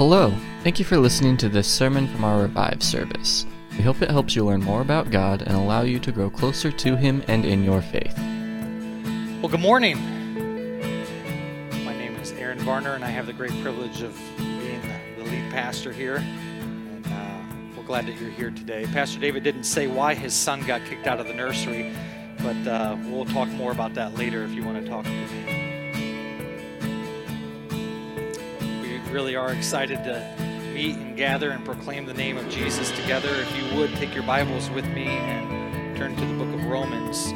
Hello, thank you for listening to this sermon from our Revive service. We hope it helps you learn more about God and allow you to grow closer to Him and in your faith. Well, good morning. My name is Aaron Varner, and I have the great privilege of being the lead pastor here. And uh, we're glad that you're here today. Pastor David didn't say why his son got kicked out of the nursery, but uh, we'll talk more about that later if you want to talk to me. Really are excited to meet and gather and proclaim the name of Jesus together. If you would, take your Bibles with me and turn to the book of Romans.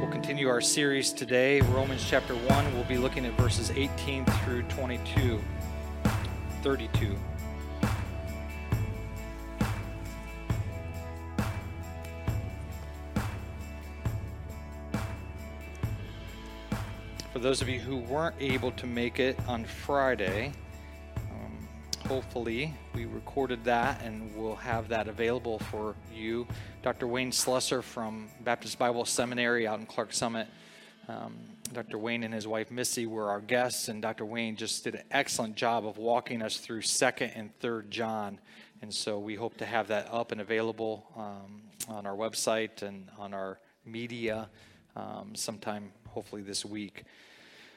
We'll continue our series today. Romans chapter 1, we'll be looking at verses 18 through 22, 32. For those of you who weren't able to make it on Friday, hopefully we recorded that and we'll have that available for you. Dr. Wayne Slusser from Baptist Bible Seminary out in Clarks Summit. Um, Dr. Wayne and his wife Missy were our guests, and Dr. Wayne just did an excellent job of walking us through 2nd and 3rd John. And so we hope to have that up and available um, on our website and on our media um, sometime, hopefully, this week.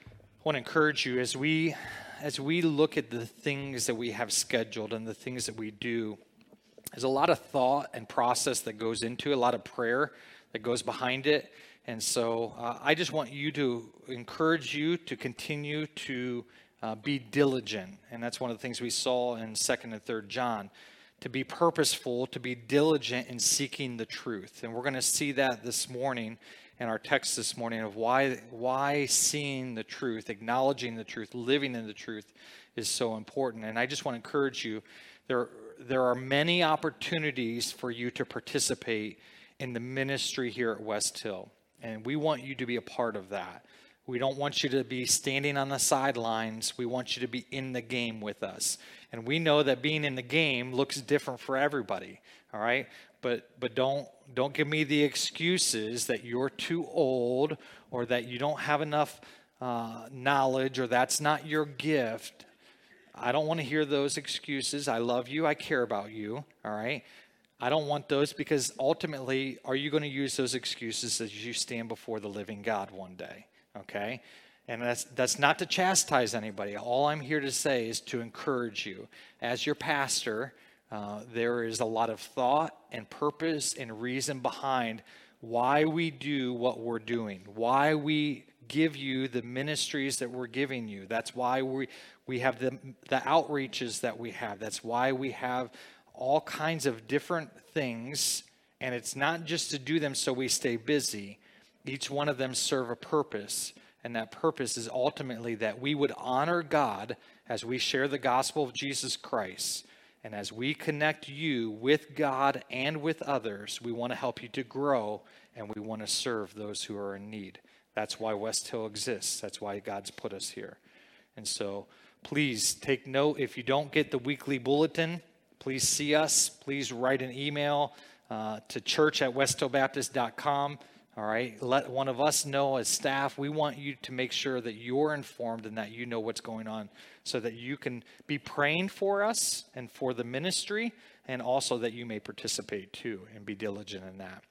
I want to encourage you as we as we look at the things that we have scheduled and the things that we do. There's a lot of thought and process that goes into it, a lot of prayer that goes behind it. And so uh, I just want you to encourage you to continue to uh, be diligent. And that's one of the things we saw in 2nd and 3rd John to be purposeful, to be diligent in seeking the truth. And we're going to see that this morning in our text this morning of why why seeing the truth, acknowledging the truth, living in the truth is so important. And I just want to encourage you there there are many opportunities for you to participate in the ministry here at West Hill. And we want you to be a part of that. We don't want you to be standing on the sidelines. We want you to be in the game with us. And we know that being in the game looks different for everybody, all right? But but don't don't give me the excuses that you're too old or that you don't have enough uh, knowledge or that's not your gift. I don't want to hear those excuses. I love you. I care about you, all right? I don't want those because ultimately, are you going to use those excuses as you stand before the living God one day? Okay? And that's, that's not to chastise anybody. All I'm here to say is to encourage you. As your pastor, uh, there is a lot of thought and purpose and reason behind why we do what we're doing, why we give you the ministries that we're giving you. That's why we, we have the, the outreaches that we have. That's why we have all kinds of different things. And it's not just to do them so we stay busy, each one of them serve a purpose. And that purpose is ultimately that we would honor God as we share the gospel of Jesus Christ and as we connect you with God and with others, we want to help you to grow and we want to serve those who are in need. That's why West Hill exists. That's why God's put us here. And so please take note if you don't get the weekly bulletin, please see us. Please write an email uh, to church at westhillbaptist.com. All right, let one of us know as staff. We want you to make sure that you're informed and that you know what's going on so that you can be praying for us and for the ministry, and also that you may participate too and be diligent in that.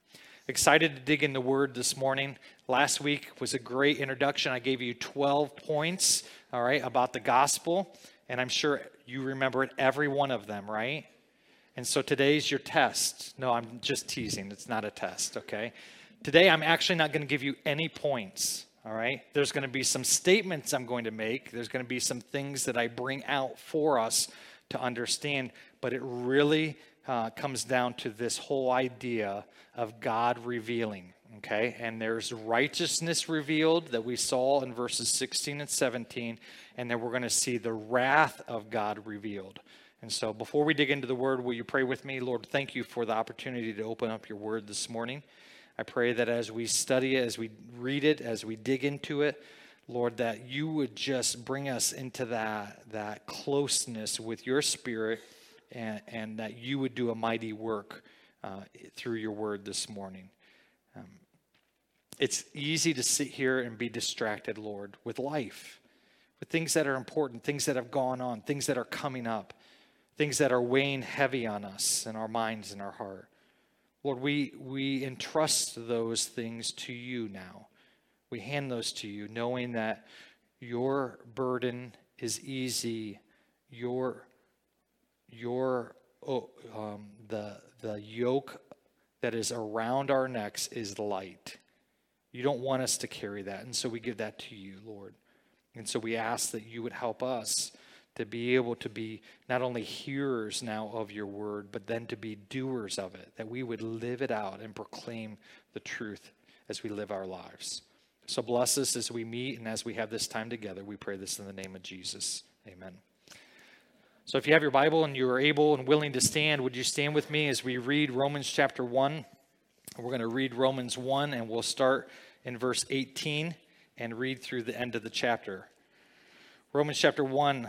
Excited to dig in the word this morning. Last week was a great introduction. I gave you 12 points, all right, about the gospel, and I'm sure you remember it, every one of them, right? And so today's your test. No, I'm just teasing. It's not a test, okay? Today, I'm actually not going to give you any points. All right. There's going to be some statements I'm going to make. There's going to be some things that I bring out for us to understand. But it really uh, comes down to this whole idea of God revealing. Okay. And there's righteousness revealed that we saw in verses 16 and 17. And then we're going to see the wrath of God revealed. And so before we dig into the word, will you pray with me? Lord, thank you for the opportunity to open up your word this morning. I pray that as we study it, as we read it, as we dig into it, Lord, that you would just bring us into that, that closeness with your spirit and, and that you would do a mighty work uh, through your word this morning. Um, it's easy to sit here and be distracted, Lord, with life, with things that are important, things that have gone on, things that are coming up, things that are weighing heavy on us and our minds and our heart. Lord, we, we entrust those things to you now. We hand those to you, knowing that your burden is easy. Your, your oh, um, the, the yoke that is around our necks is light. You don't want us to carry that. And so we give that to you, Lord. And so we ask that you would help us to be able to be not only hearers now of your word, but then to be doers of it, that we would live it out and proclaim the truth as we live our lives. So bless us as we meet and as we have this time together. We pray this in the name of Jesus. Amen. So if you have your Bible and you are able and willing to stand, would you stand with me as we read Romans chapter 1? We're going to read Romans 1 and we'll start in verse 18 and read through the end of the chapter. Romans chapter 1,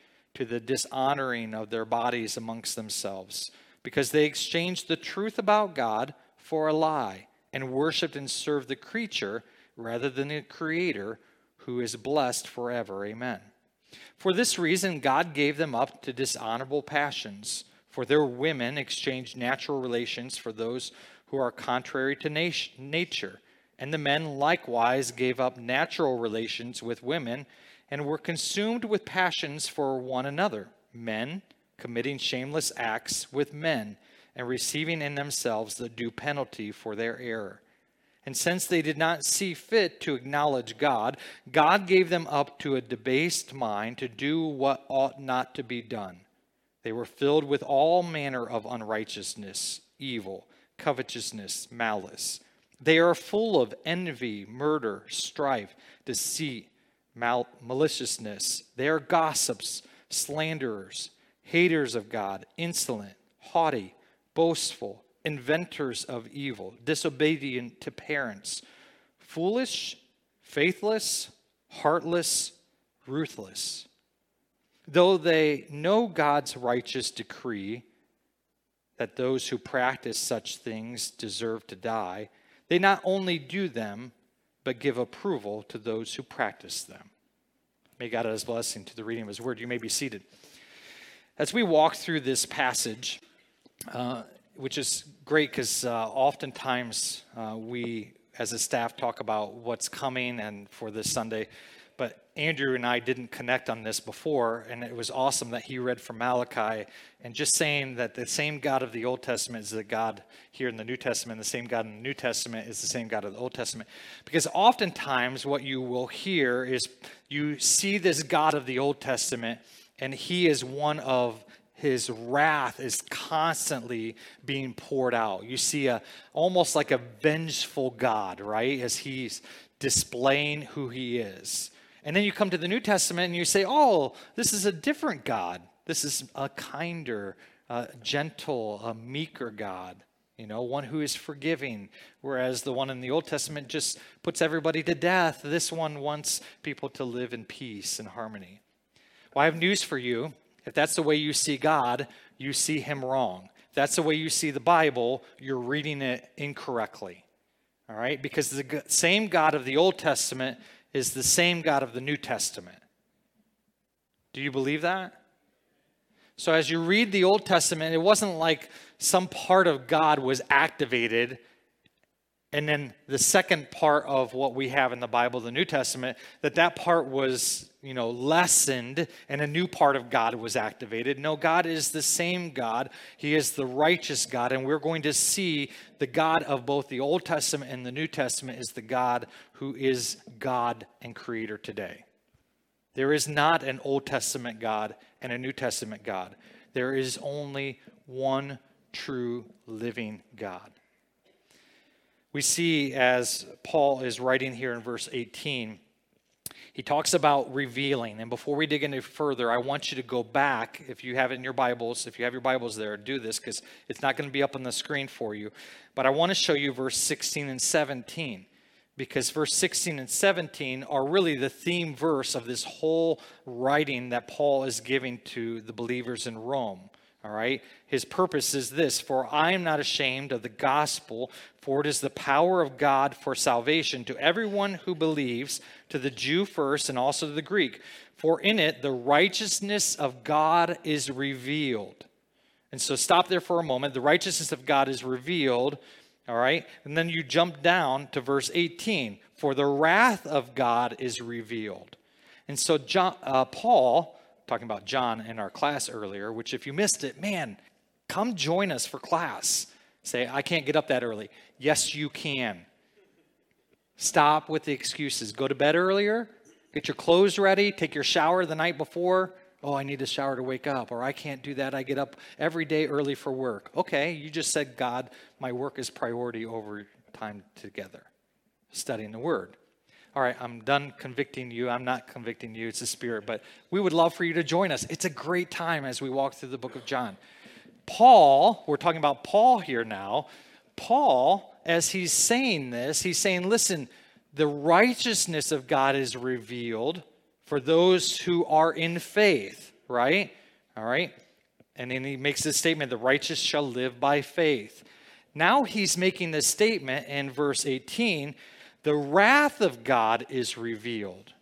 to the dishonoring of their bodies amongst themselves, because they exchanged the truth about God for a lie, and worshiped and served the creature rather than the Creator, who is blessed forever. Amen. For this reason, God gave them up to dishonorable passions. For their women exchanged natural relations for those who are contrary to nature and the men likewise gave up natural relations with women and were consumed with passions for one another, men committing shameless acts with men and receiving in themselves the due penalty for their error. And since they did not see fit to acknowledge God, God gave them up to a debased mind to do what ought not to be done. They were filled with all manner of unrighteousness, evil, covetousness, malice. They are full of envy, murder, strife, deceit, mal- maliciousness. They are gossips, slanderers, haters of God, insolent, haughty, boastful, inventors of evil, disobedient to parents, foolish, faithless, heartless, ruthless. Though they know God's righteous decree that those who practice such things deserve to die, they not only do them, but give approval to those who practice them. May God add his blessing to the reading of his word. You may be seated. As we walk through this passage, uh, which is great because uh, oftentimes uh, we, as a staff, talk about what's coming and for this Sunday. But Andrew and I didn't connect on this before, and it was awesome that he read from Malachi and just saying that the same God of the Old Testament is the God here in the New Testament, the same God in the New Testament is the same God of the Old Testament. Because oftentimes what you will hear is you see this God of the Old Testament, and he is one of his wrath is constantly being poured out. You see a almost like a vengeful God, right? As he's displaying who he is. And then you come to the New Testament and you say, oh, this is a different God. This is a kinder, gentle, a meeker God, you know, one who is forgiving. Whereas the one in the Old Testament just puts everybody to death. This one wants people to live in peace and harmony. Well, I have news for you. If that's the way you see God, you see him wrong. If that's the way you see the Bible, you're reading it incorrectly. All right? Because the same God of the Old Testament is the same God of the New Testament. Do you believe that? So, as you read the Old Testament, it wasn't like some part of God was activated and then the second part of what we have in the bible the new testament that that part was you know lessened and a new part of god was activated. No god is the same god. He is the righteous god. And we're going to see the god of both the old testament and the new testament is the god who is god and creator today. There is not an old testament god and a new testament god. There is only one true living god we see as Paul is writing here in verse 18, he talks about revealing. And before we dig into further, I want you to go back, if you have it in your Bibles, if you have your Bibles there, do this because it's not going to be up on the screen for you. But I want to show you verse 16 and 17 because verse 16 and 17 are really the theme verse of this whole writing that Paul is giving to the believers in Rome. All right? His purpose is this For I am not ashamed of the gospel, for it is the power of God for salvation to everyone who believes, to the Jew first and also to the Greek. For in it the righteousness of God is revealed. And so stop there for a moment. The righteousness of God is revealed. All right? And then you jump down to verse 18. For the wrath of God is revealed. And so John, uh, Paul talking about John in our class earlier, which if you missed it, man, come join us for class. Say, I can't get up that early. Yes, you can. Stop with the excuses. Go to bed earlier, get your clothes ready, take your shower the night before. Oh, I need a shower to wake up, or I can't do that. I get up every day early for work. Okay, you just said, God, my work is priority over time together, studying the Word all right, I'm done convicting you. I'm not convicting you, it's the Spirit, but we would love for you to join us. It's a great time as we walk through the book of John. Paul, we're talking about Paul here now. Paul, as he's saying this, he's saying, listen, the righteousness of God is revealed for those who are in faith, right? All right. And then he makes this statement the righteous shall live by faith. Now he's making this statement in verse 18 the wrath of God is revealed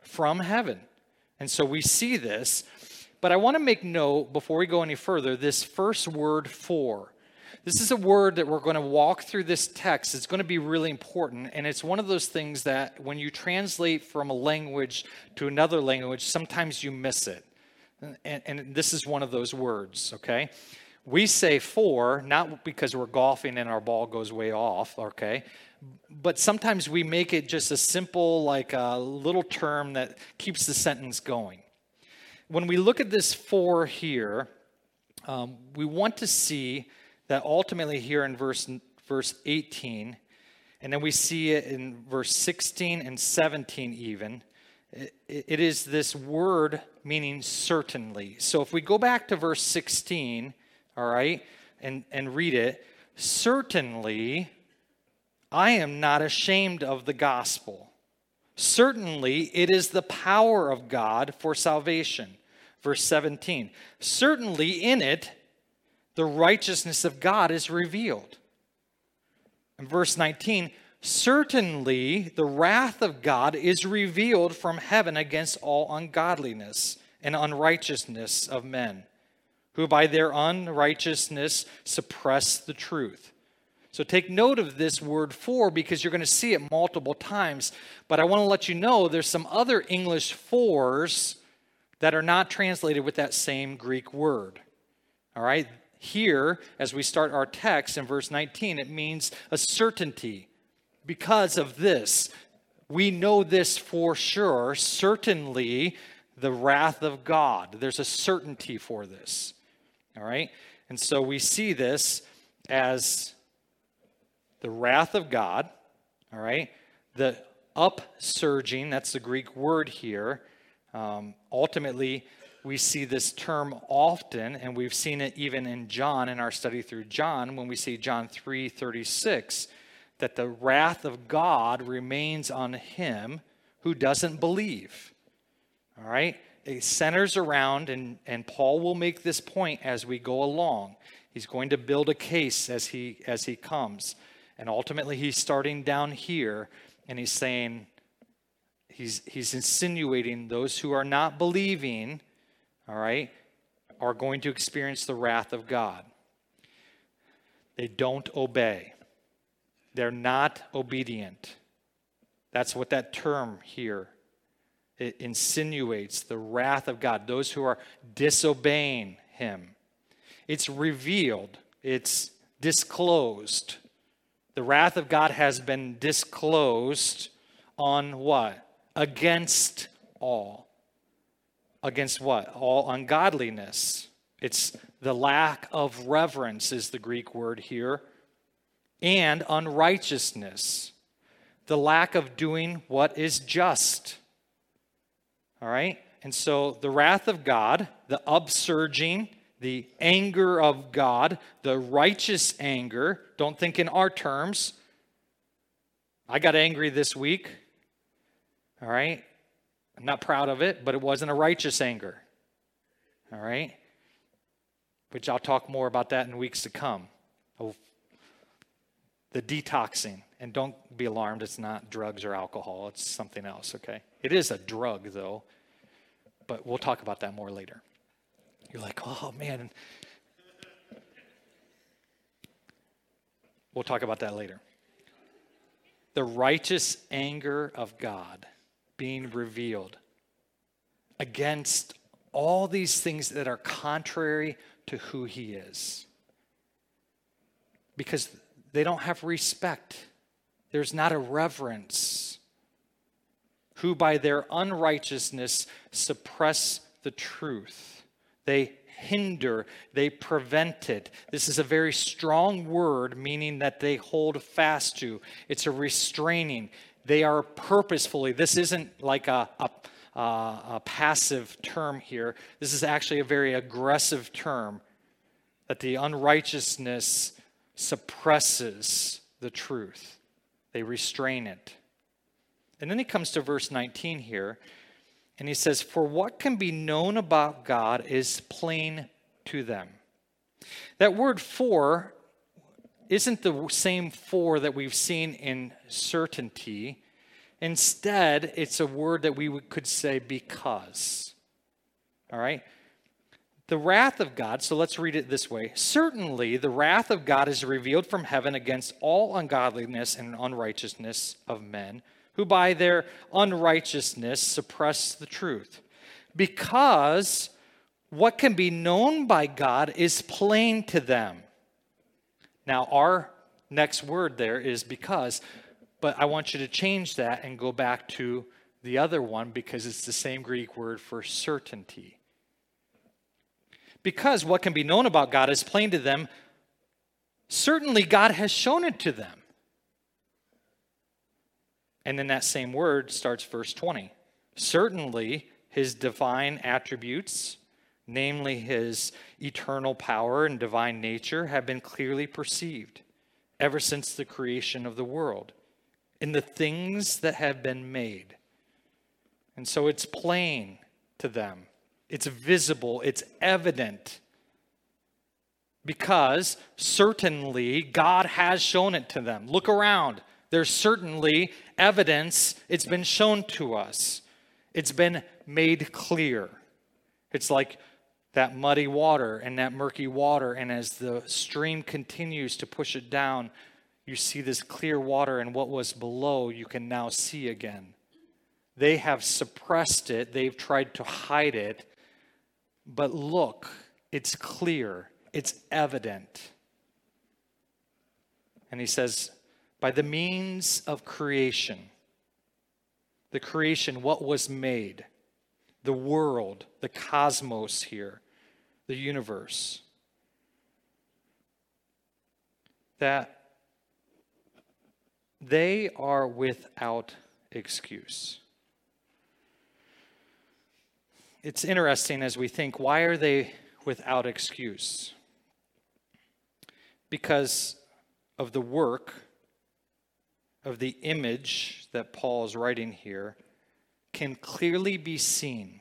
from heaven. And so we see this. But I want to make note before we go any further this first word for. This is a word that we're going to walk through this text. It's going to be really important. And it's one of those things that when you translate from a language to another language, sometimes you miss it. And, and this is one of those words, okay? We say for, not because we're golfing and our ball goes way off, okay? But sometimes we make it just a simple, like a little term that keeps the sentence going. When we look at this for here, um, we want to see that ultimately here in verse, verse 18, and then we see it in verse 16 and 17 even, it, it is this word meaning certainly. So if we go back to verse 16, all right, and, and read it, certainly I am not ashamed of the gospel. Certainly, it is the power of God for salvation. Verse 17. Certainly, in it, the righteousness of God is revealed. And verse 19. Certainly, the wrath of God is revealed from heaven against all ungodliness and unrighteousness of men, who by their unrighteousness suppress the truth. So take note of this word for because you're going to see it multiple times. But I want to let you know there's some other English fors that are not translated with that same Greek word. All right? Here, as we start our text in verse 19, it means a certainty. Because of this, we know this for sure. Certainly, the wrath of God. There's a certainty for this. All right? And so we see this as the wrath of God, all right, the upsurging, that's the Greek word here. Um, ultimately, we see this term often, and we've seen it even in John in our study through John when we see John 3 36, that the wrath of God remains on him who doesn't believe. All right? It centers around, and, and Paul will make this point as we go along. He's going to build a case as he as he comes. And ultimately, he's starting down here and he's saying, he's, he's insinuating those who are not believing, all right, are going to experience the wrath of God. They don't obey. They're not obedient. That's what that term here it insinuates the wrath of God, those who are disobeying him. It's revealed, it's disclosed. The wrath of God has been disclosed on what? Against all. Against what? All ungodliness. It's the lack of reverence, is the Greek word here, and unrighteousness. The lack of doing what is just. All right? And so the wrath of God, the upsurging, the anger of God, the righteous anger, don't think in our terms. I got angry this week. All right? I'm not proud of it, but it wasn't a righteous anger. All right? Which I'll talk more about that in weeks to come. Oh, the detoxing. And don't be alarmed, it's not drugs or alcohol, it's something else, okay? It is a drug, though, but we'll talk about that more later. You're like, oh man. We'll talk about that later. The righteous anger of God being revealed against all these things that are contrary to who He is. Because they don't have respect, there's not a reverence. Who by their unrighteousness suppress the truth. They hinder, they prevent it. This is a very strong word, meaning that they hold fast to. It's a restraining. They are purposefully, this isn't like a, a, a passive term here. This is actually a very aggressive term that the unrighteousness suppresses the truth, they restrain it. And then he comes to verse 19 here. And he says, For what can be known about God is plain to them. That word for isn't the same for that we've seen in certainty. Instead, it's a word that we could say because. All right? The wrath of God, so let's read it this way. Certainly, the wrath of God is revealed from heaven against all ungodliness and unrighteousness of men who by their unrighteousness suppress the truth. Because what can be known by God is plain to them. Now, our next word there is because, but I want you to change that and go back to the other one because it's the same Greek word for certainty. Because what can be known about God is plain to them, certainly God has shown it to them. And then that same word starts verse 20. Certainly, his divine attributes, namely his eternal power and divine nature, have been clearly perceived ever since the creation of the world in the things that have been made. And so it's plain to them, it's visible, it's evident. Because certainly God has shown it to them. Look around. There's certainly evidence, it's been shown to us, it's been made clear. It's like that muddy water and that murky water, and as the stream continues to push it down, you see this clear water, and what was below you can now see again. They have suppressed it, they've tried to hide it, but look, it's clear, it's evident. And he says, by the means of creation. The creation, what was made, the world, the cosmos here, the universe. That they are without excuse. It's interesting as we think, why are they without excuse? Because of the work of the image that Paul is writing here can clearly be seen.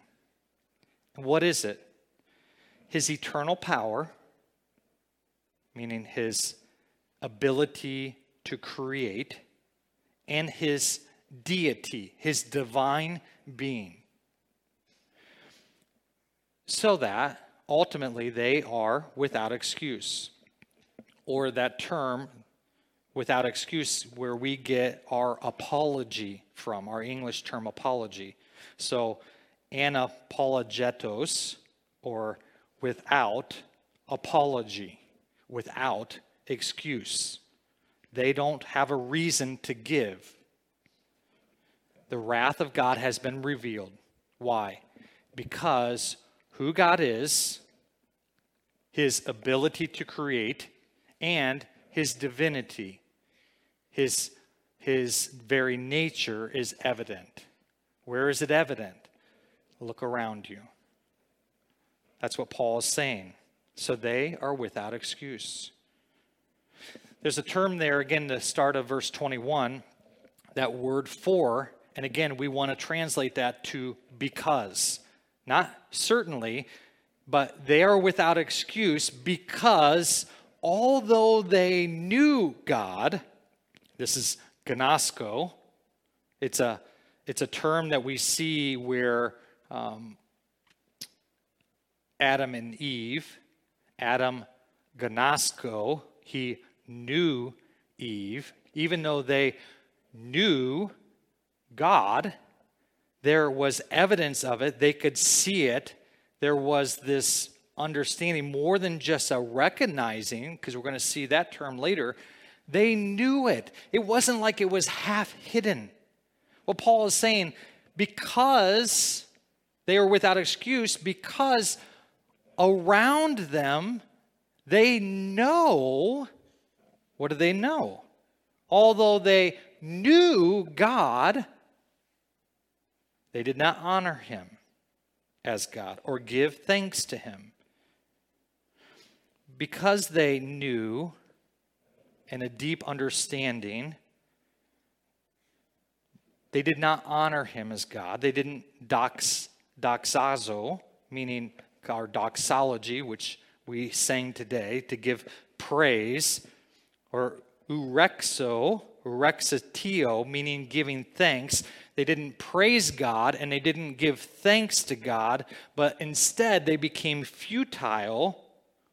What is it? His eternal power, meaning his ability to create, and his deity, his divine being. So that ultimately they are without excuse. Or that term without excuse, where we get our apology from, our English term apology. So, anapologetos, or without apology, without excuse. They don't have a reason to give. The wrath of God has been revealed. Why? Because who God is, his ability to create, and his divinity his, his very nature is evident. Where is it evident? Look around you. That's what Paul is saying. So they are without excuse. There's a term there, again, the start of verse 21, that word for, and again, we want to translate that to because. Not certainly, but they are without excuse because although they knew God, this is gnosko. It's a, it's a term that we see where um, Adam and Eve, Adam gnosko, he knew Eve, even though they knew God, there was evidence of it. They could see it. There was this understanding more than just a recognizing, because we're going to see that term later, they knew it. It wasn't like it was half hidden. What Paul is saying, because they were without excuse, because around them they know what do they know? Although they knew God, they did not honor him as God or give thanks to him. Because they knew and a deep understanding. They did not honor him as God. They didn't dox, doxazo, meaning our doxology, which we sang today, to give praise, or urexo, urexatio, meaning giving thanks. They didn't praise God and they didn't give thanks to God, but instead they became futile,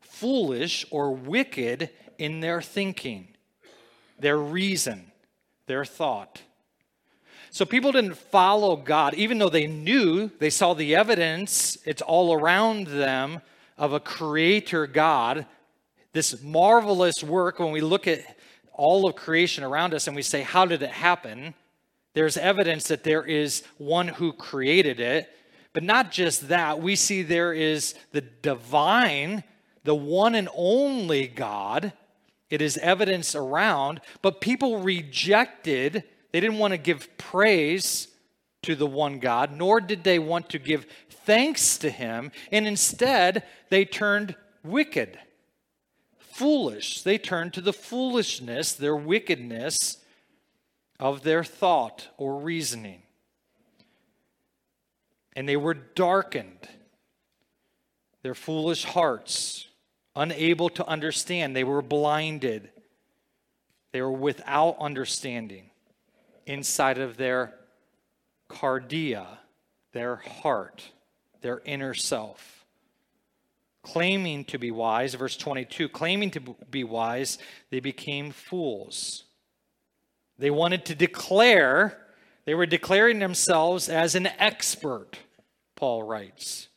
foolish, or wicked in their thinking, their reason, their thought. So people didn't follow God, even though they knew, they saw the evidence, it's all around them of a creator God. This marvelous work, when we look at all of creation around us and we say, How did it happen? There's evidence that there is one who created it. But not just that, we see there is the divine, the one and only God it is evidence around, but people rejected, they didn't want to give praise to the one God, nor did they want to give thanks to him, and instead they turned wicked, foolish. They turned to the foolishness, their wickedness of their thought or reasoning. And they were darkened, their foolish hearts unable to understand. They were blinded. They were without understanding inside of their cardia, their heart, their inner self. Claiming to be wise, verse 22, claiming to be wise, they became fools. They wanted to declare, they were declaring themselves as an expert, Paul writes.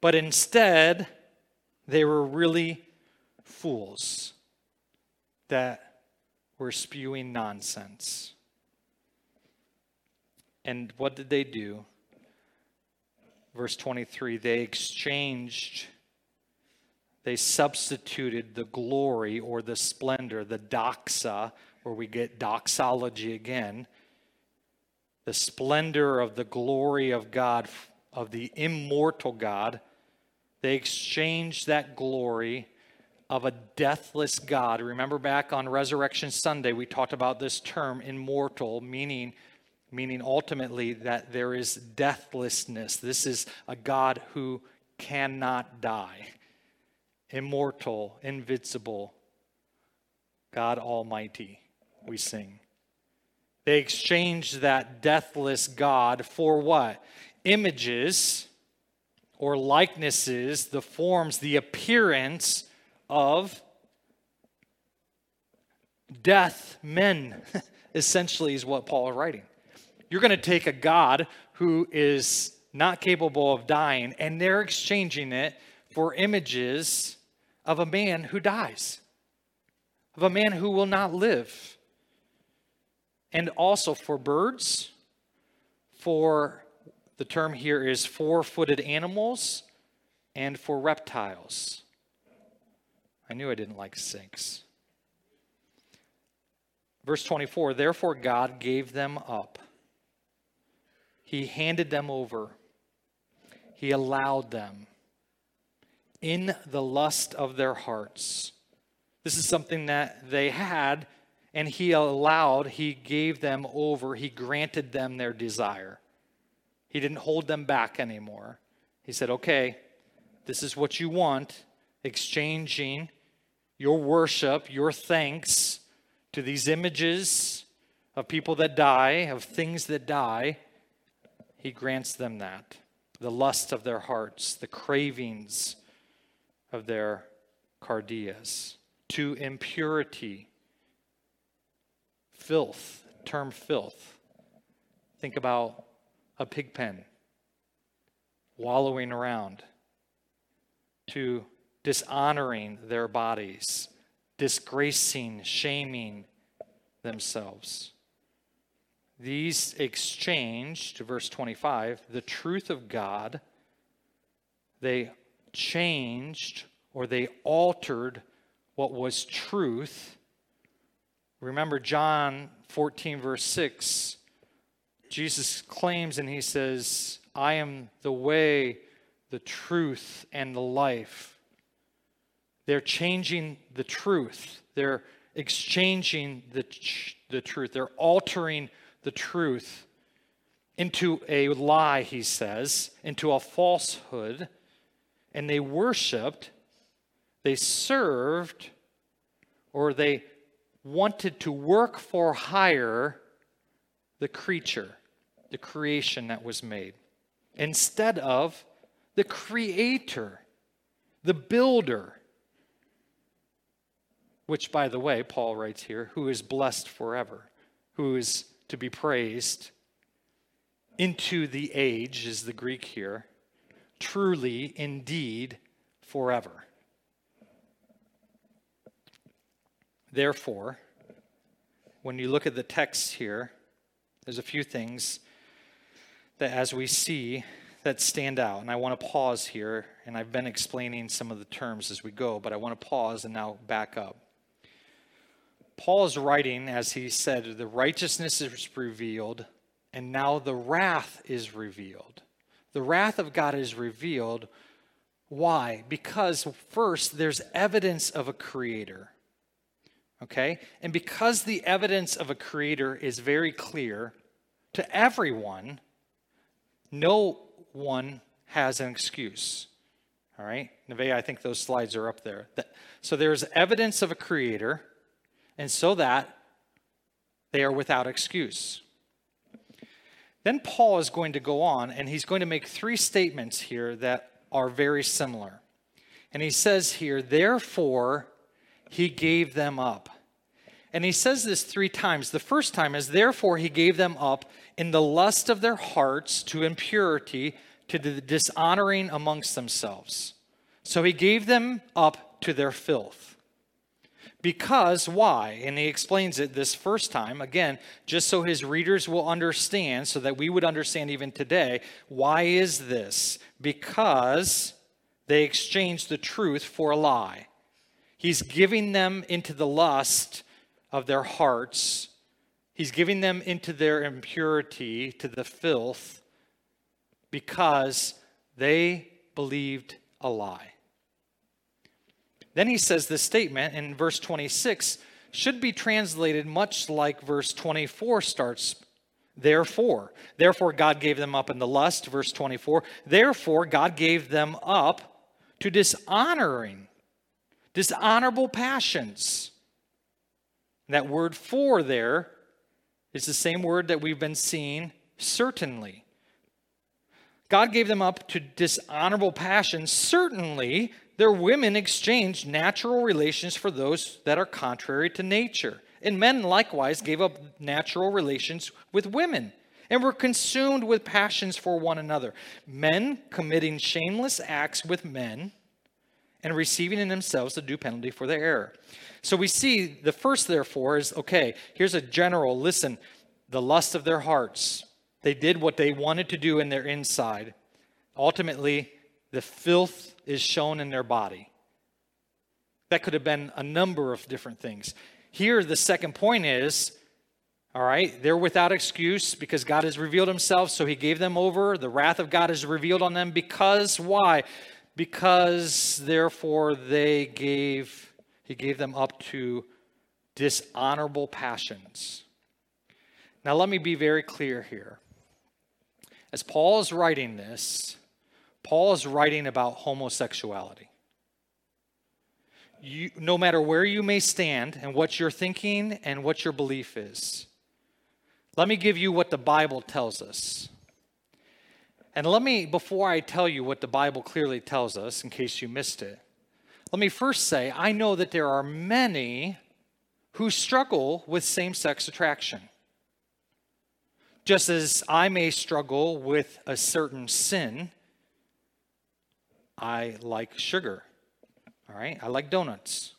But instead, they were really fools that were spewing nonsense. And what did they do? Verse 23 they exchanged, they substituted the glory or the splendor, the doxa, where we get doxology again, the splendor of the glory of God, of the immortal God they exchanged that glory of a deathless God. Remember back on Resurrection Sunday, we talked about this term, immortal, meaning, meaning ultimately that there is deathlessness. This is a God who cannot die, immortal, invincible, God Almighty, we sing. They exchanged that deathless God for what? Images or likenesses, the forms, the appearance of death men, essentially, is what Paul is writing. You're going to take a God who is not capable of dying, and they're exchanging it for images of a man who dies, of a man who will not live, and also for birds, for the term here is four footed animals, and for reptiles. I knew I didn't like snakes. Verse 24 Therefore, God gave them up. He handed them over. He allowed them in the lust of their hearts. This is something that they had, and He allowed, He gave them over, He granted them their desire. He didn't hold them back anymore. He said, Okay, this is what you want, exchanging your worship, your thanks to these images of people that die, of things that die, he grants them that. The lust of their hearts, the cravings of their cardias, to impurity, filth, term filth. Think about a pig pen, wallowing around, to dishonoring their bodies, disgracing, shaming themselves. These exchanged, to verse 25, the truth of God, they changed or they altered what was truth. Remember John 14, verse 6. Jesus claims and he says, I am the way, the truth, and the life. They're changing the truth. They're exchanging the, the truth. They're altering the truth into a lie, he says, into a falsehood. And they worshiped, they served, or they wanted to work for hire the creature, the creation that was made, instead of the creator, the builder which, by the way, Paul writes here, who is blessed forever, who is to be praised into the age, is the Greek here, truly, indeed, forever. Therefore, when you look at the text here, there's a few things that as we see that stand out. And I want to pause here, and I've been explaining some of the terms as we go, but I want to pause and now back up. Paul is writing, as he said, the righteousness is revealed, and now the wrath is revealed. The wrath of God is revealed. Why? Because first, there's evidence of a creator. Okay? And because the evidence of a creator is very clear to everyone, no one has an excuse. All right? Nevaeh, I think those slides are up there. So there's evidence of a creator and so that they are without excuse. Then Paul is going to go on and he's going to make three statements here that are very similar. And he says here, therefore, he gave them up. And he says this three times. The first time is, therefore, he gave them up in the lust of their hearts to impurity, to the dishonoring amongst themselves. So he gave them up to their filth. Because why? And he explains it this first time, again, just so his readers will understand, so that we would understand even today. Why is this? Because they exchanged the truth for a lie. He's giving them into the lust of their hearts, he's giving them into their impurity, to the filth, because they believed a lie. Then he says this statement in verse 26 should be translated much like verse 24 starts. Therefore, therefore God gave them up in the lust, verse 24. Therefore, God gave them up to dishonoring, dishonorable passions. That word for there is the same word that we've been seeing, certainly. God gave them up to dishonorable passions, certainly their women exchanged natural relations for those that are contrary to nature. And men likewise gave up natural relations with women and were consumed with passions for one another. Men committing shameless acts with men and receiving in themselves the due penalty for their error. So we see the first, therefore, is okay, here's a general listen, the lust of their hearts. They did what they wanted to do in their inside. Ultimately, the filth is shown in their body. That could have been a number of different things. Here, the second point is all right, they're without excuse because God has revealed himself, so he gave them over. The wrath of God is revealed on them because why? Because therefore they gave he gave them up to dishonorable passions. Now let me be very clear here. As Paul is writing this, Paul is writing about homosexuality you, no matter where you may stand and what you're thinking and what your belief is, let me give you what the Bible tells us. And let me, before I tell you what the Bible clearly tells us, in case you missed it, let me first say I know that there are many who struggle with same sex attraction. Just as I may struggle with a certain sin, I like sugar. All right? I like donuts.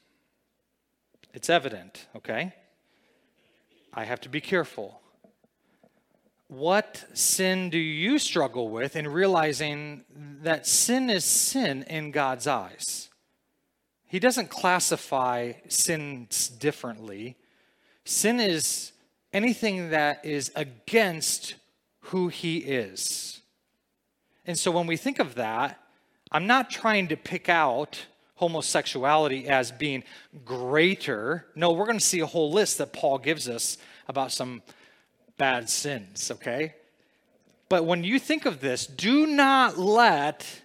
It's evident, okay? I have to be careful. What sin do you struggle with in realizing that sin is sin in God's eyes? He doesn't classify sins differently. Sin is anything that is against who He is. And so when we think of that, I'm not trying to pick out homosexuality as being greater. No, we're going to see a whole list that Paul gives us about some bad sins, okay? But when you think of this, do not let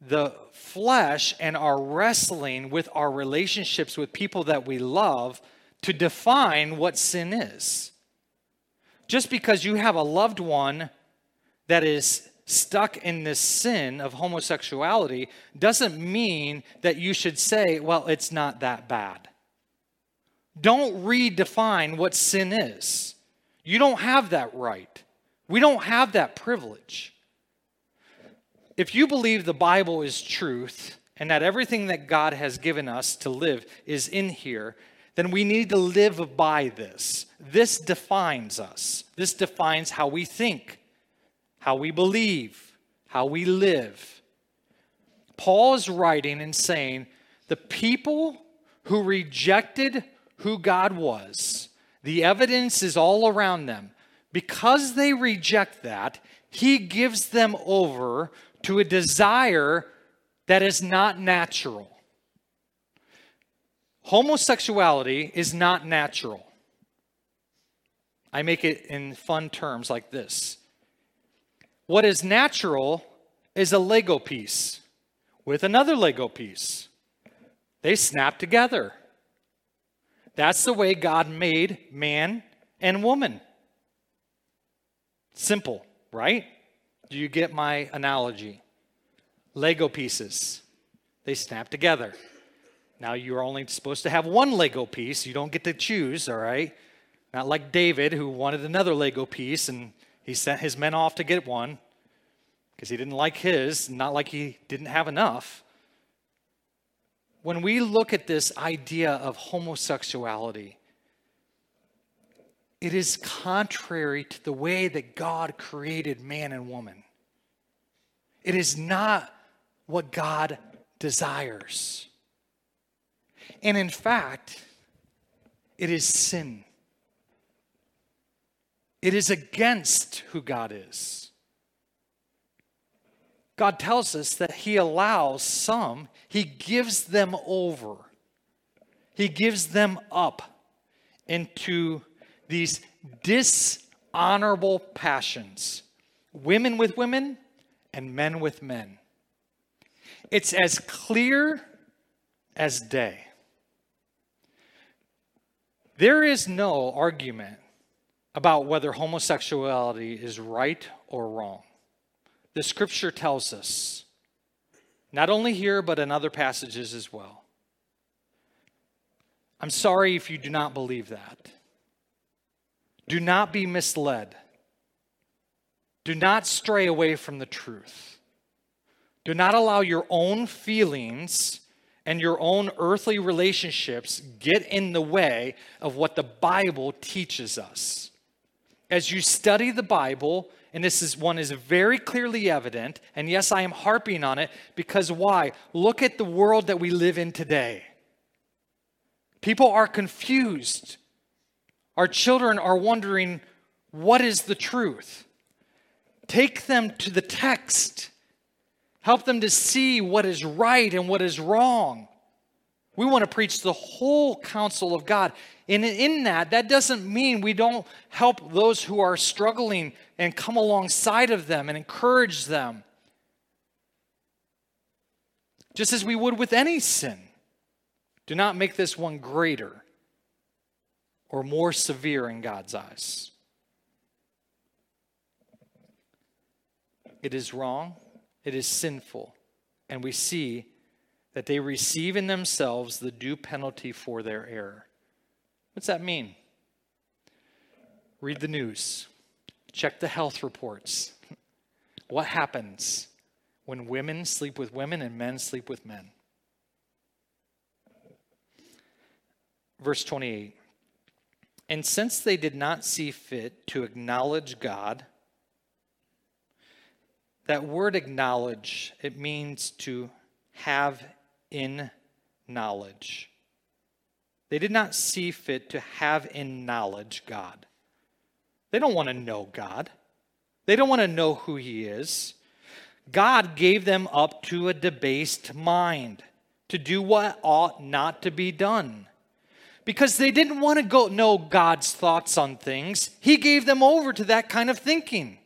the flesh and our wrestling with our relationships with people that we love to define what sin is. Just because you have a loved one that is stuck in this sin of homosexuality doesn't mean that you should say, well, it's not that bad. Don't redefine what sin is. You don't have that right. We don't have that privilege. If you believe the Bible is truth and that everything that God has given us to live is in here, then we need to live by this. This defines us. This defines how we think how we believe, how we live. Paul is writing and saying the people who rejected who God was, the evidence is all around them. Because they reject that, he gives them over to a desire that is not natural. Homosexuality is not natural. I make it in fun terms like this what is natural is a Lego piece with another Lego piece. They snap together. That's the way God made man and woman. Simple, right? Do you get my analogy? Lego pieces, they snap together. Now you're only supposed to have one Lego piece. You don't get to choose, all right? Not like David, who wanted another Lego piece and he sent his men off to get one because he didn't like his, not like he didn't have enough. When we look at this idea of homosexuality, it is contrary to the way that God created man and woman. It is not what God desires. And in fact, it is sin. It is against who God is. God tells us that He allows some, He gives them over, He gives them up into these dishonorable passions women with women and men with men. It's as clear as day. There is no argument about whether homosexuality is right or wrong. The scripture tells us, not only here, but in other passages as well. I'm sorry if you do not believe that. Do not be misled. Do not stray away from the truth. Do not allow your own feelings and your own earthly relationships get in the way of what the Bible teaches us. As you study the Bible, and this is one is very clearly evident, and yes, I am harping on it because why? Look at the world that we live in today. People are confused. Our children are wondering, what is the truth? Take them to the text. Help them to see what is right and what is wrong. We want to preach the whole counsel of God. And in that, that doesn't mean we don't help those who are struggling and come alongside of them and encourage them. Just as we would with any sin. Do not make this one greater or more severe in God's eyes. It is wrong, it is sinful, and we see that they receive in themselves the due penalty for their error. What's that mean? Read the news, check the health reports. What happens when women sleep with women and men sleep with men? Verse 28 And since they did not see fit to acknowledge God, that word acknowledge, it means to have in knowledge. They did not see fit to have in knowledge God. They don't want to know God. They don't want to know who He is. God gave them up to a debased mind to do what ought not to be done because they didn't want to go know God's thoughts on things. He gave them over to that kind of thinking.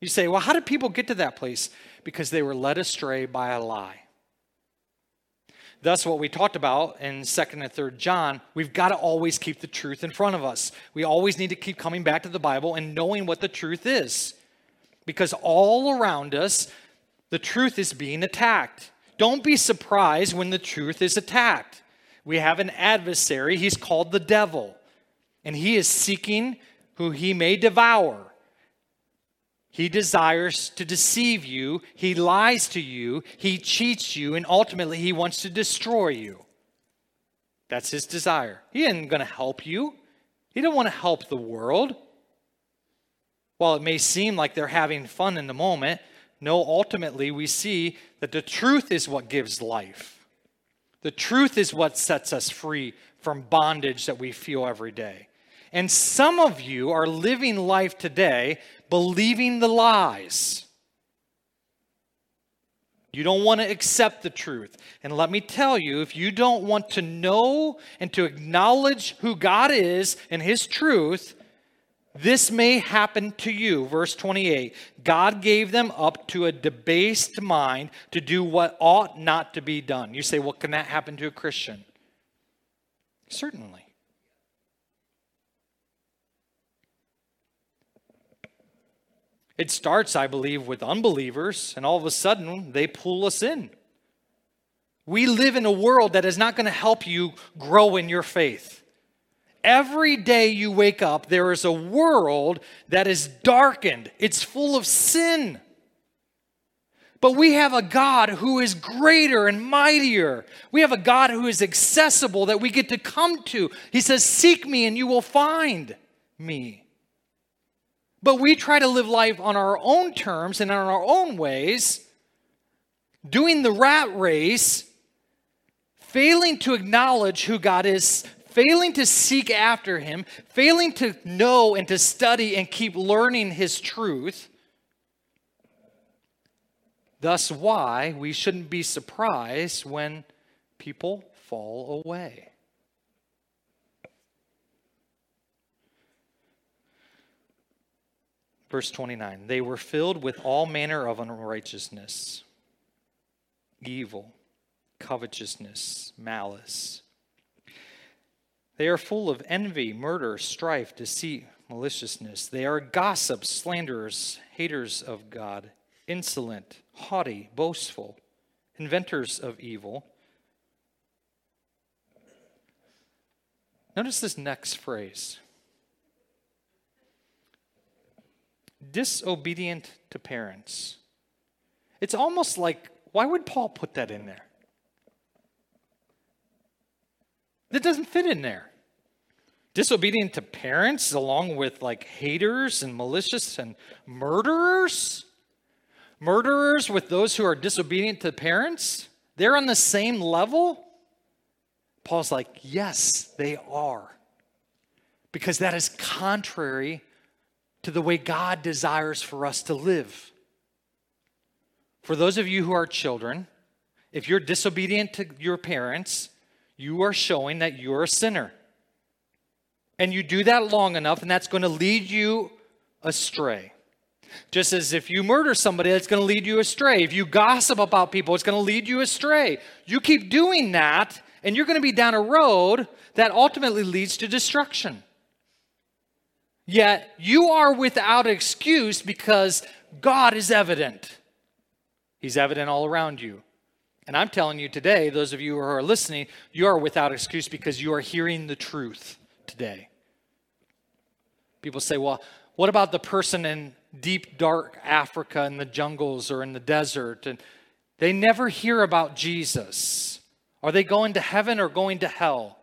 You say, well, how did people get to that place? Because they were led astray by a lie. Thus, what we talked about in 2nd and 3rd John, we've got to always keep the truth in front of us. We always need to keep coming back to the Bible and knowing what the truth is. Because all around us, the truth is being attacked. Don't be surprised when the truth is attacked we have an adversary. He's called the devil, and he is seeking who he may devour. He desires to deceive you, he lies to you, he cheats you, and ultimately he wants to destroy you. That's his desire. He isn't going to help you. He don't want to help the world. While it may seem like they're having fun in the moment, no, ultimately we see that the truth is what gives life. The truth is what sets us free from bondage that we feel every day. And some of you are living life today believing the lies. You don't want to accept the truth. And let me tell you, if you don't want to know and to acknowledge who God is and His truth, this may happen to you. Verse 28 God gave them up to a debased mind to do what ought not to be done. You say, well, can that happen to a Christian? Certainly. It starts, I believe, with unbelievers, and all of a sudden they pull us in. We live in a world that is not going to help you grow in your faith. Every day you wake up, there is a world that is darkened, it's full of sin. But we have a God who is greater and mightier. We have a God who is accessible that we get to come to. He says, Seek me and you will find me. But we try to live life on our own terms and in our own ways, doing the rat race, failing to acknowledge who God is, failing to seek after him, failing to know and to study and keep learning his truth. Thus, why we shouldn't be surprised when people fall away. Verse 29 They were filled with all manner of unrighteousness, evil, covetousness, malice. They are full of envy, murder, strife, deceit, maliciousness. They are gossips, slanderers, haters of God, insolent, haughty, boastful, inventors of evil, Notice this next phrase disobedient to parents. It's almost like, why would Paul put that in there? That doesn't fit in there. Disobedient to parents, along with like haters and malicious and murderers. Murderers with those who are disobedient to parents, they're on the same level. Paul's like, yes, they are. Because that is contrary to the way God desires for us to live. For those of you who are children, if you're disobedient to your parents, you are showing that you're a sinner. And you do that long enough, and that's going to lead you astray. Just as if you murder somebody, that's going to lead you astray. If you gossip about people, it's going to lead you astray. You keep doing that, and you're going to be down a road that ultimately leads to destruction. Yet you are without excuse because God is evident. He's evident all around you. And I'm telling you today, those of you who are listening, you are without excuse because you are hearing the truth today. People say, well, what about the person in deep, dark Africa in the jungles or in the desert? And they never hear about Jesus. Are they going to heaven or going to hell?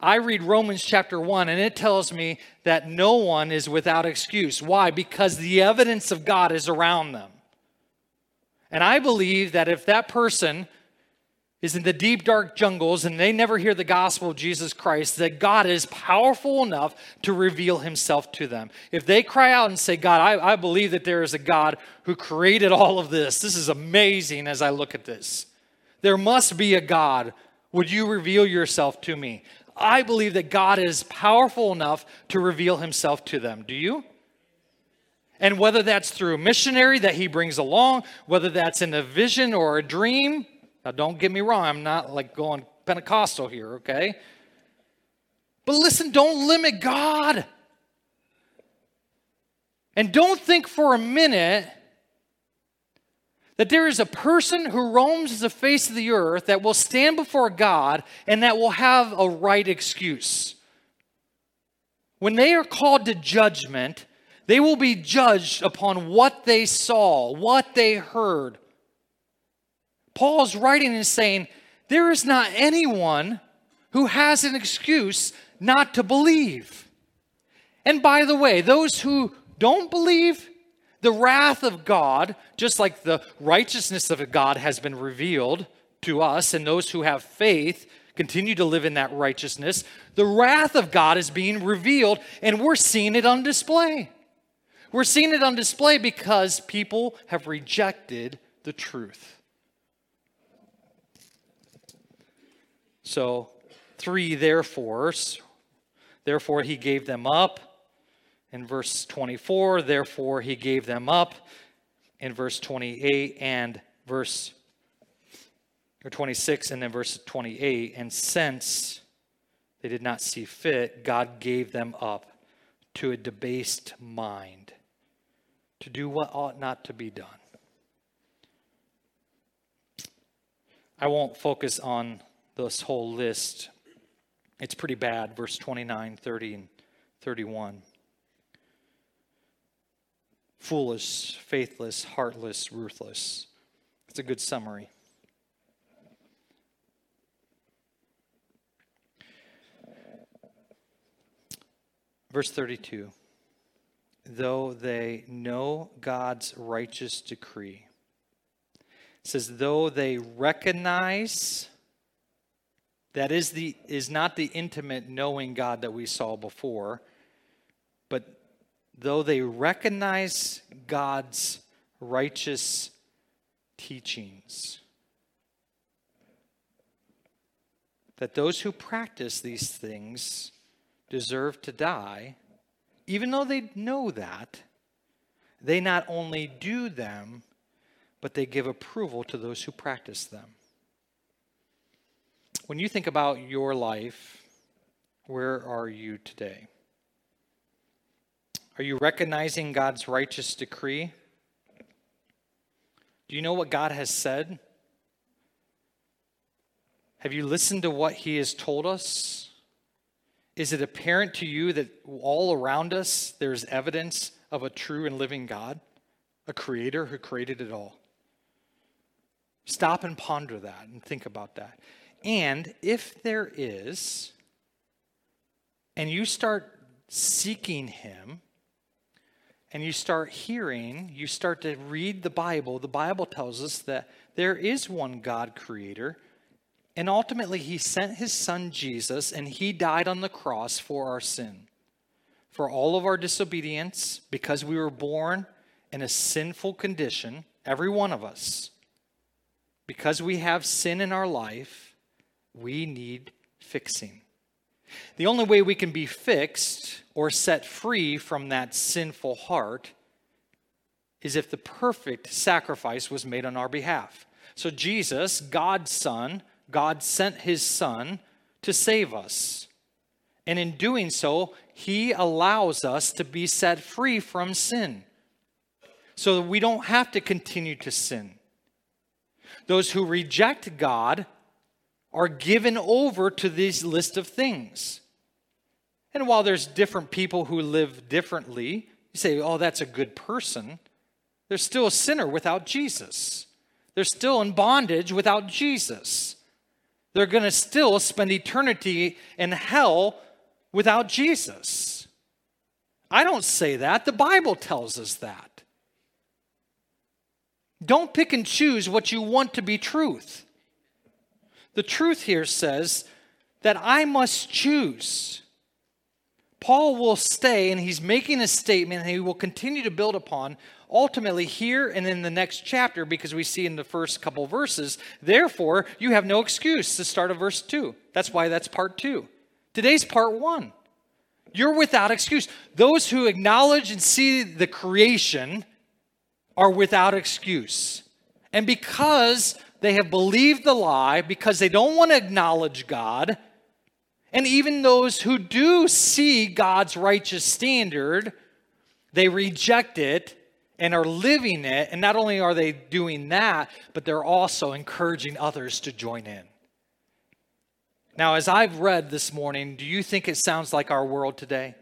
I read Romans chapter 1 and it tells me that no one is without excuse. Why? Because the evidence of God is around them. And I believe that if that person is in the deep, dark jungles and they never hear the gospel of Jesus Christ, that God is powerful enough to reveal himself to them. If they cry out and say, God, I, I believe that there is a God who created all of this, this is amazing as I look at this. There must be a God. Would you reveal yourself to me? I believe that God is powerful enough to reveal himself to them. Do you? And whether that's through a missionary that he brings along, whether that's in a vision or a dream, now don't get me wrong, I'm not like going Pentecostal here, okay? But listen, don't limit God. And don't think for a minute that there is a person who roams the face of the earth that will stand before God and that will have a right excuse. When they are called to judgment, they will be judged upon what they saw, what they heard. Paul's writing and saying, There is not anyone who has an excuse not to believe. And by the way, those who don't believe, the wrath of God, just like the righteousness of God has been revealed to us, and those who have faith continue to live in that righteousness, the wrath of God is being revealed, and we're seeing it on display. We're seeing it on display because people have rejected the truth. So, three therefores. Therefore, he gave them up. In verse 24, therefore, he gave them up. In verse 28 and verse or 26 and then verse 28 and since they did not see fit god gave them up to a debased mind to do what ought not to be done. I won't focus on this whole list. It's pretty bad, verse 29, 30, and 31. Foolish, faithless, heartless, ruthless. It's a good summary. Verse 32 though they know God's righteous decree. Says, though they recognize that is, the, is not the intimate knowing God that we saw before, but though they recognize God's righteous teachings, that those who practice these things deserve to die even though they know that, they not only do them, but they give approval to those who practice them. When you think about your life, where are you today? Are you recognizing God's righteous decree? Do you know what God has said? Have you listened to what He has told us? is it apparent to you that all around us there's evidence of a true and living God, a creator who created it all? Stop and ponder that and think about that. And if there is, and you start seeking Him, and you start hearing, you start to read the Bible, the Bible tells us that there is one God creator. And ultimately, He sent His Son Jesus, and He died on the cross for our sin, for all of our disobedience, because we were born in a sinful condition, every one of us. Because we have sin in our life, we need fixing. The only way we can be fixed or set free from that sinful heart is if the perfect sacrifice was made on our behalf. So, Jesus, God's Son, God sent his Son to save us. And in doing so, he allows us to be set free from sin so that we don't have to continue to sin. Those who reject God are given over to this list of things. And while there's different people who live differently, you say, oh, that's a good person. They're still a sinner without Jesus. They're still in bondage without Jesus. They're going to still spend eternity in hell without Jesus. I don't say that. The Bible tells us that. Don't pick and choose what you want to be truth. The truth here says that I must choose. Paul will stay and he's making a statement he will continue to build upon ultimately here and in the next chapter because we see in the first couple verses, therefore, you have no excuse to start of verse 2. That's why that's part 2. Today's part 1. You're without excuse. Those who acknowledge and see the creation are without excuse. And because they have believed the lie, because they don't want to acknowledge God, and even those who do see God's righteous standard, they reject it and are living it. And not only are they doing that, but they're also encouraging others to join in. Now, as I've read this morning, do you think it sounds like our world today?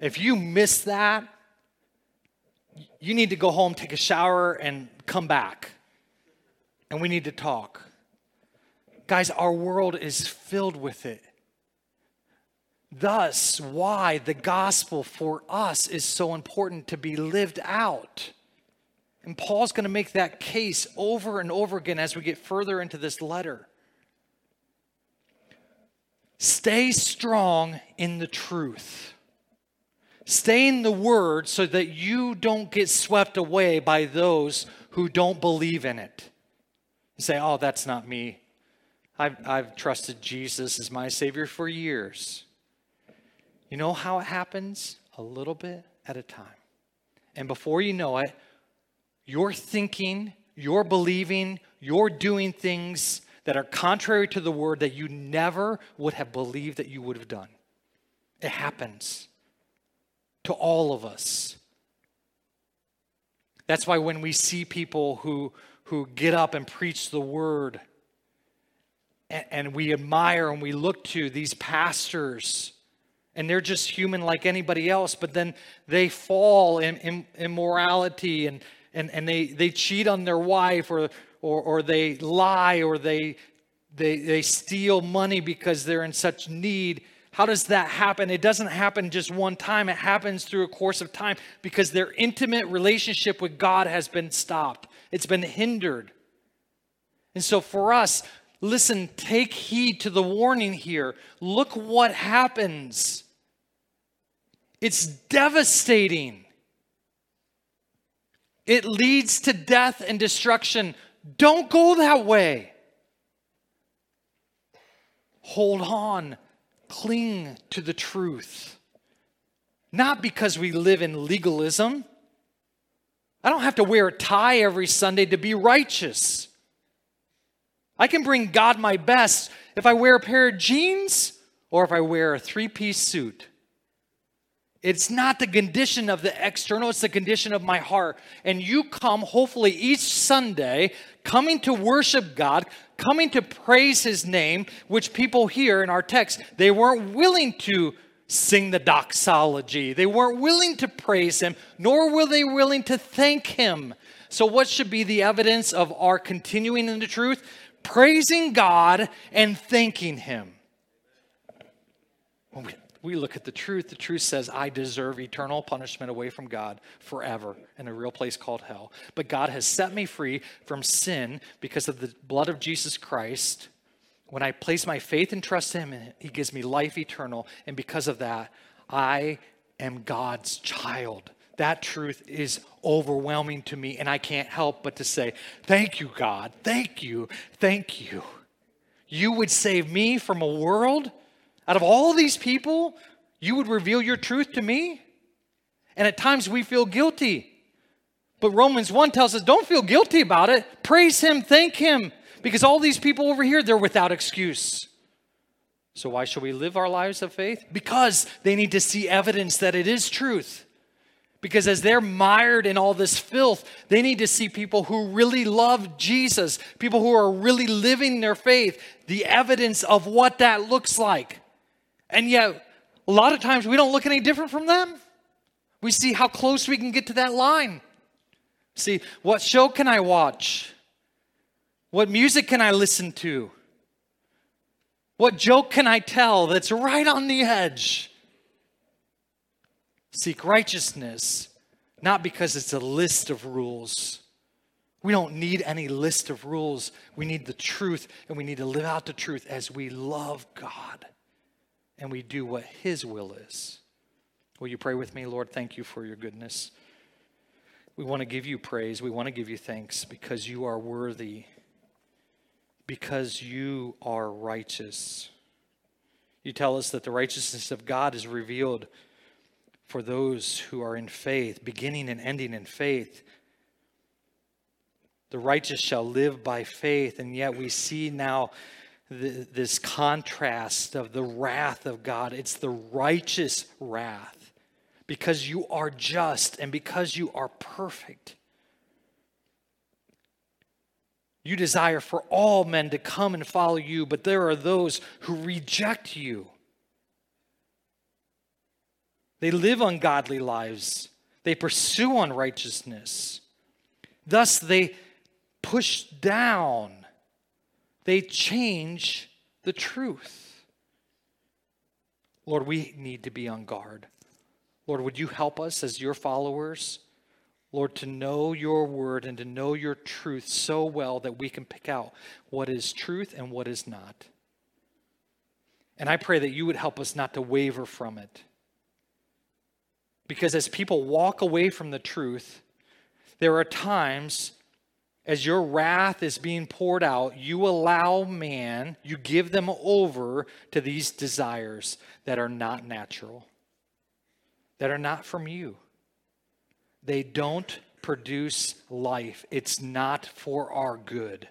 If you miss that, you need to go home, take a shower, and come back. And we need to talk. Guys, our world is filled with it. Thus, why the gospel for us is so important to be lived out. And Paul's going to make that case over and over again as we get further into this letter. Stay strong in the truth. Stay in the word so that you don't get swept away by those who don't believe in it. You say, oh, that's not me. I've, I've trusted Jesus as my Savior for years. You know how it happens? A little bit at a time. And before you know it, you're thinking, you're believing, you're doing things that are contrary to the word that you never would have believed that you would have done. It happens to all of us. That's why when we see people who, who get up and preach the word, and, and we admire and we look to these pastors, and they're just human like anybody else, but then they fall in, in immorality and, and, and they, they cheat on their wife or, or, or they lie or they, they, they steal money because they're in such need how does that happen? It doesn't happen just one time, it happens through a course of time because their intimate relationship with God has been stopped, it's been hindered. And so for us, listen, take heed to the warning here. Look what happens. It's devastating. It leads to death and destruction. Don't go that way. Hold on cling to the truth. Not because we live in legalism. I don't have to wear a tie every Sunday to be righteous. I can bring God my best if I wear a pair of jeans or if I wear a three piece suit. It's not the condition of the external, it's the condition of my heart. And you come, hopefully, each Sunday, coming to worship God, coming to praise His name, which people here in our text, they weren't willing to sing the doxology. They weren't willing to praise Him, nor were they willing to thank Him. So, what should be the evidence of our continuing in the truth? Praising God and thanking Him we look at the truth, the truth says, I deserve eternal punishment away from God forever in a real place called hell. But God has set me free from sin because of the blood of Jesus Christ. When I place my faith and trust in Him, He gives me life eternal. And because of that, I am God's child. That truth is overwhelming to me, and I can't help but to say, Thank you, God. Thank you. Thank you. You would save me from a world out of all these people, you would reveal your truth to me? And at times we feel guilty. But Romans 1 tells us don't feel guilty about it. Praise Him, thank Him, because all these people over here, they're without excuse. So, why should we live our lives of faith? Because they need to see evidence that it is truth. Because as they're mired in all this filth, they need to see people who really love Jesus, people who are really living their faith, the evidence of what that looks like. And yet, a lot of times we don't look any different from them. We see how close we can get to that line. See, what show can I watch? What music can I listen to? What joke can I tell that's right on the edge? Seek righteousness, not because it's a list of rules. We don't need any list of rules. We need the truth, and we need to live out the truth as we love God and we do what His will is. Will you pray with me, Lord? Thank you for your goodness. We want to give you praise. We want to give you thanks because you are worthy, because you are righteous. You tell us that the righteousness of God is revealed for those who are in faith, beginning and ending in faith. The righteous shall live by faith, and yet we see now this contrast of the wrath of God. It's the righteous wrath because you are just and because you are perfect. You desire for all men to come and follow you, but there are those who reject you. They live ungodly lives, they pursue unrighteousness. Thus, they push down they change the truth. Lord, we need to be on guard. Lord, would you help us as your followers, Lord, to know your word and to know your truth so well that we can pick out what is truth and what is not. And I pray that you would help us not to waver from it. Because as people walk away from the truth, there are times as your wrath is being poured out, you allow man, you give them over to these desires that are not natural, that are not from you. They don't produce life, it's not for our good.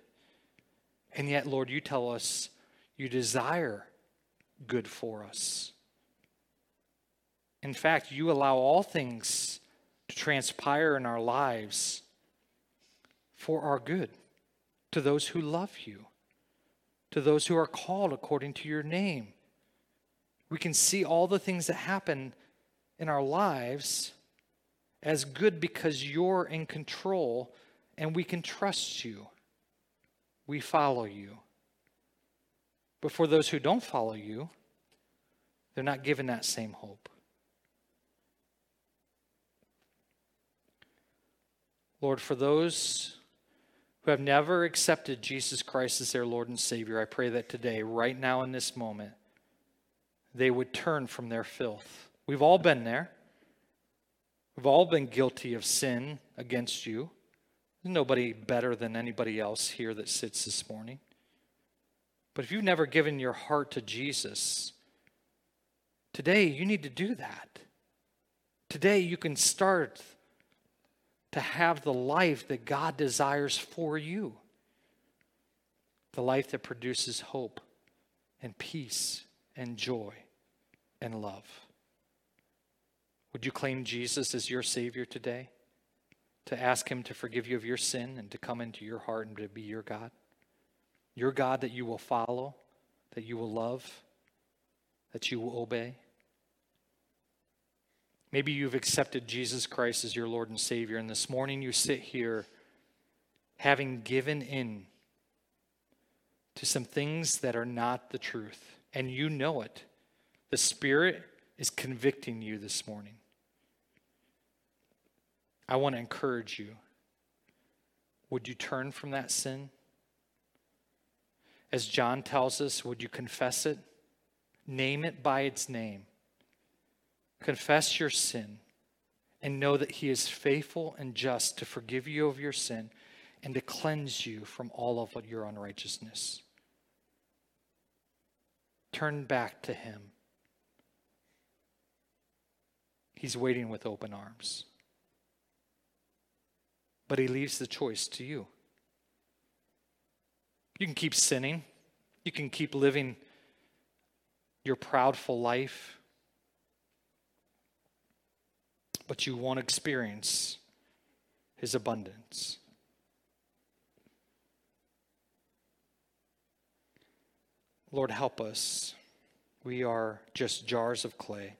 And yet, Lord, you tell us you desire good for us. In fact, you allow all things to transpire in our lives for our good to those who love you, to those who are called according to your name. We can see all the things that happen in our lives as good because you're in control and we can trust you. We follow you. But for those who don't follow you, they're not given that same hope. Lord, for those who have never accepted Jesus Christ as their Lord and Savior, I pray that today, right now in this moment, they would turn from their filth. We've all been there. We've all been guilty of sin against you. There's nobody better than anybody else here that sits this morning. But if you've never given your heart to Jesus, today you need to do that. Today you can start to have the life that God desires for you the life that produces hope and peace and joy and love. Would you claim Jesus as your Savior today? To ask Him to forgive you of your sin and to come into your heart and to be your God? Your God that you will follow, that you will love, that you will obey? Maybe you've accepted Jesus Christ as your Lord and Savior, and this morning you sit here having given in to some things that are not the truth, and you know it. The Spirit is convicting you this morning. I want to encourage you. Would you turn from that sin? As John tells us, would you confess it? Name it by its name. Confess your sin and know that He is faithful and just to forgive you of your sin and to cleanse you from all of your unrighteousness. Turn back to Him. He's waiting with open arms. But He leaves the choice to you. You can keep sinning, you can keep living your proudful life, but you won't experience His abundance. Lord, help us. We are just jars of clay.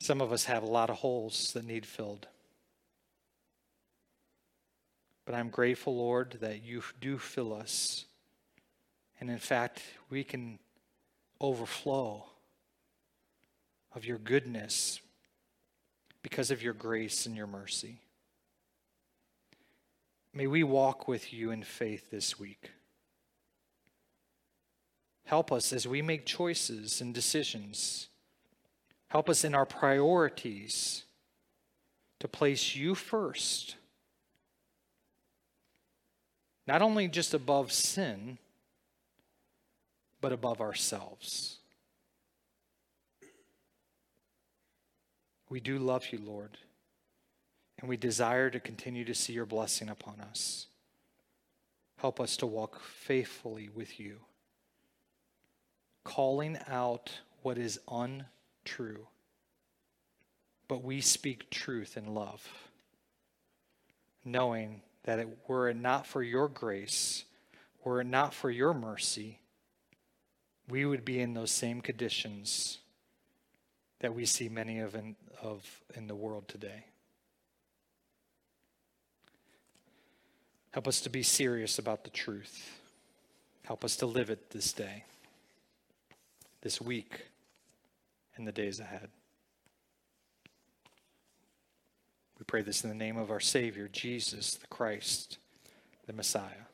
Some of us have a lot of holes that need filled. But I'm grateful, Lord, that you do fill us. And in fact, we can overflow of your goodness because of your grace and your mercy. May we walk with you in faith this week. Help us as we make choices and decisions. Help us in our priorities to place you first. Not only just above sin, but above ourselves. We do love you, Lord, and we desire to continue to see your blessing upon us. Help us to walk faithfully with you calling out what is untrue. But we speak truth in love, knowing that it, were it not for your grace, were it not for your mercy, we would be in those same conditions that we see many of in, of in the world today. Help us to be serious about the truth. Help us to live it this day this week and the days ahead. We pray this in the name of our Savior, Jesus the Christ, the Messiah.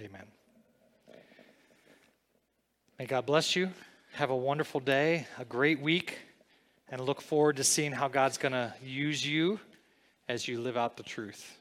Amen. May God bless you. Have a wonderful day, a great week, and look forward to seeing how God's going to use you as you live out the truth.